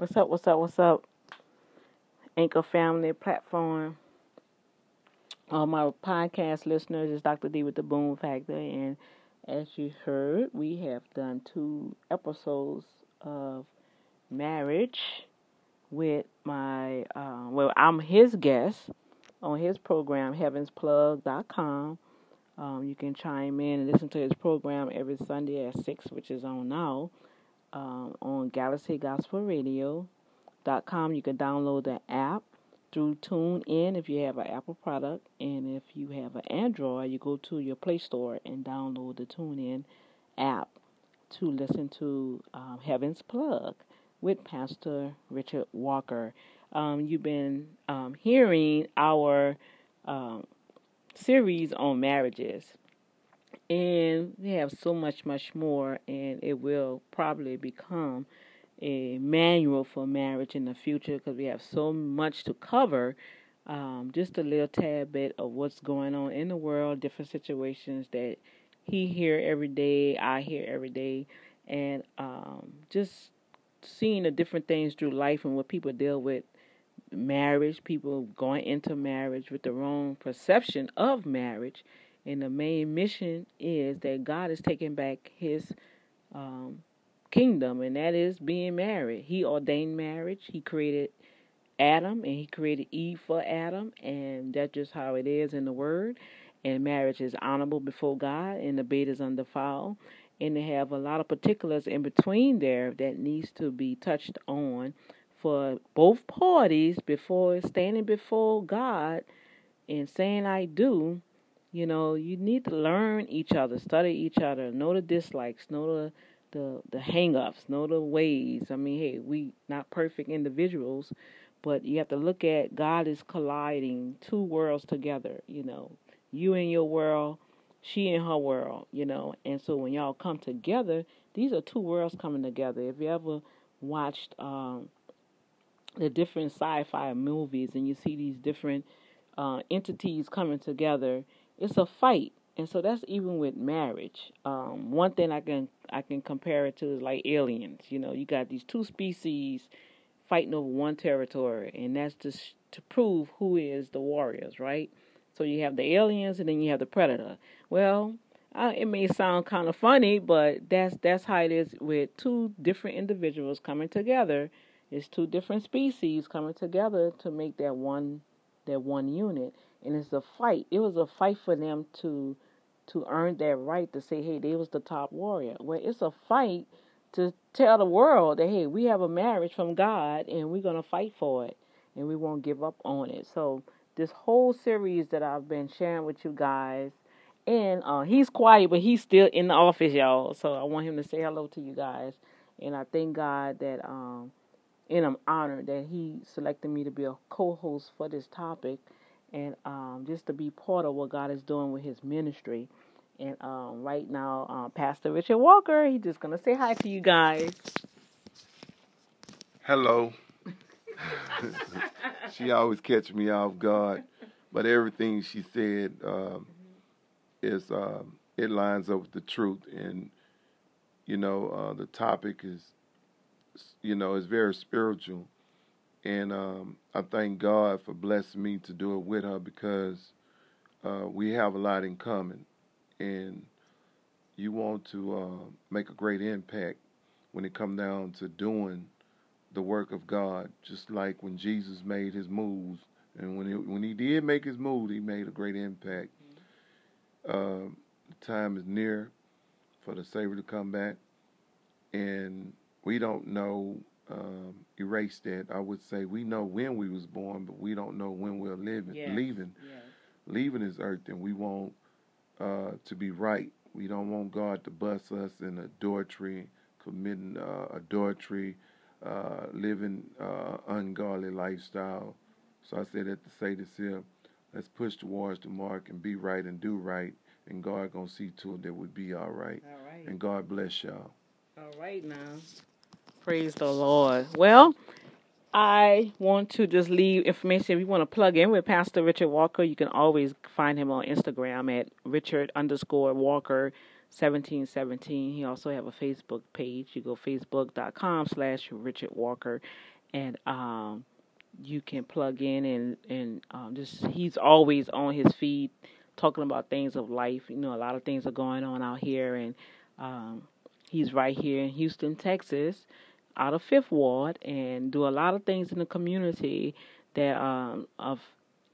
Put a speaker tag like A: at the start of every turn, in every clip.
A: What's up? What's up? What's up? Anchor Family Platform. All my podcast listeners is Dr. D with the Boom Factor, and as you heard, we have done two episodes of marriage with my uh, well, I'm his guest on his program, HeavensPlug.com. Um, you can chime in and listen to his program every Sunday at six, which is on now um, on Galaxy Gospel Radio.com. You can download the app through TuneIn if you have an Apple product, and if you have an Android, you go to your Play Store and download the TuneIn app to listen to um, Heaven's Plug with Pastor Richard Walker. Um, you've been um, hearing our um, series on marriages and we have so much, much more, and it will probably become a manual for marriage in the future because we have so much to cover. Um, just a little tad bit of what's going on in the world, different situations that he hear every day, I hear every day, and um, just seeing the different things through life and what people deal with marriage, people going into marriage with the wrong perception of marriage and the main mission is that God is taking back his um, kingdom, and that is being married. He ordained marriage. He created Adam, and he created Eve for Adam, and that's just how it is in the Word. And marriage is honorable before God, and the bed is undefiled. And they have a lot of particulars in between there that needs to be touched on for both parties before standing before God and saying I do you know, you need to learn each other, study each other, know the dislikes, know the the the hang-ups, know the ways. I mean, hey, we not perfect individuals, but you have to look at God is colliding two worlds together, you know. You in your world, she in her world, you know. And so when y'all come together, these are two worlds coming together. If you ever watched um the different sci-fi movies and you see these different uh, entities coming together it's a fight. And so that's even with marriage. Um, one thing i can i can compare it to is like aliens. You know you got these two species fighting over one territory and that's just to prove who is the warriors right? So you have the aliens and then you have the predator. Well it may sound kind of funny but that's that's how it is with two different individuals coming together. It's two different species coming together to make that one that one unit and it's a fight. It was a fight for them to to earn that right to say, hey, they was the top warrior. Well, it's a fight to tell the world that hey, we have a marriage from God and we're gonna fight for it and we won't give up on it. So this whole series that I've been sharing with you guys, and uh, he's quiet, but he's still in the office, y'all. So I want him to say hello to you guys, and I thank God that um, and I'm honored that he selected me to be a co-host for this topic and um, just to be part of what God is doing with His ministry. And um, right now, um, Pastor Richard Walker, he's just gonna say hi to you guys.
B: Hello. she always catch me off guard, but everything she said um, is uh, it lines up with the truth, and you know uh, the topic is you know is very spiritual and um, I thank God for blessing me to do it with her because uh, we have a lot in common, and you want to uh, make a great impact when it comes down to doing the work of God. Just like when Jesus made his moves, and when he, when he did make his move, he made a great impact. Uh, the time is near for the Savior to come back, and we don't know um, erase that. I would say we know when we was born, but we don't know when we're living, yes. leaving, yes. leaving this earth, and we want uh, to be right. We don't want God to bust us in adultery, committing uh, adultery, uh, living uh, ungodly lifestyle. So I said that to say this here. Let's push towards the mark and be right and do right, and God gonna see to it that we be all right.
A: All right.
B: And God bless y'all.
A: All right now. Praise the Lord. Well, I want to just leave information. If you want to plug in with Pastor Richard Walker, you can always find him on Instagram at Richard underscore Walker 1717. He also have a Facebook page. You go facebook.com slash Richard Walker and um, you can plug in and, and um, just he's always on his feed talking about things of life. You know, a lot of things are going on out here and um, he's right here in Houston, Texas, out of Fifth Ward and do a lot of things in the community that um, of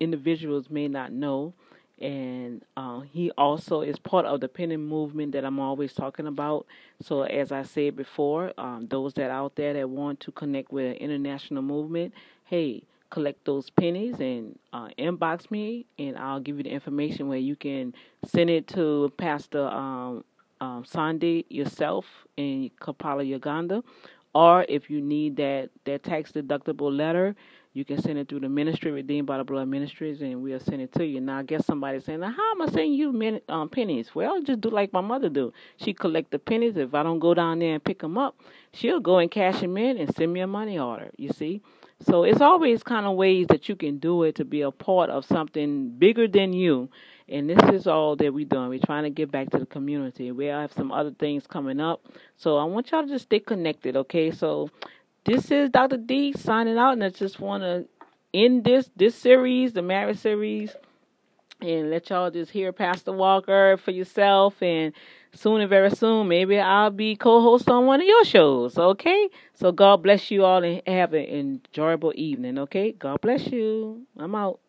A: individuals may not know and uh, he also is part of the penny movement that I'm always talking about. So, as I said before, um, those that out there that want to connect with an international movement, hey, collect those pennies and uh, inbox me, and I'll give you the information where you can send it to Pastor um, um, Sandy yourself in Kampala, Uganda, or if you need that that tax deductible letter you can send it through the ministry, Redeemed by the Blood Ministries, and we'll send it to you. Now, I guess somebody's saying, now, how am I sending you min- um, pennies? Well, just do like my mother do. She collect the pennies. If I don't go down there and pick them up, she'll go and cash them in and send me a money order, you see? So it's always kind of ways that you can do it to be a part of something bigger than you. And this is all that we're doing. We're trying to get back to the community. We have some other things coming up. So I want y'all to just stay connected, okay? So this is Dr. D signing out, and I just want to end this this series, the marriage series, and let y'all just hear Pastor Walker for yourself. And soon and very soon, maybe I'll be co-host on one of your shows. Okay, so God bless you all and have an enjoyable evening. Okay, God bless you. I'm out.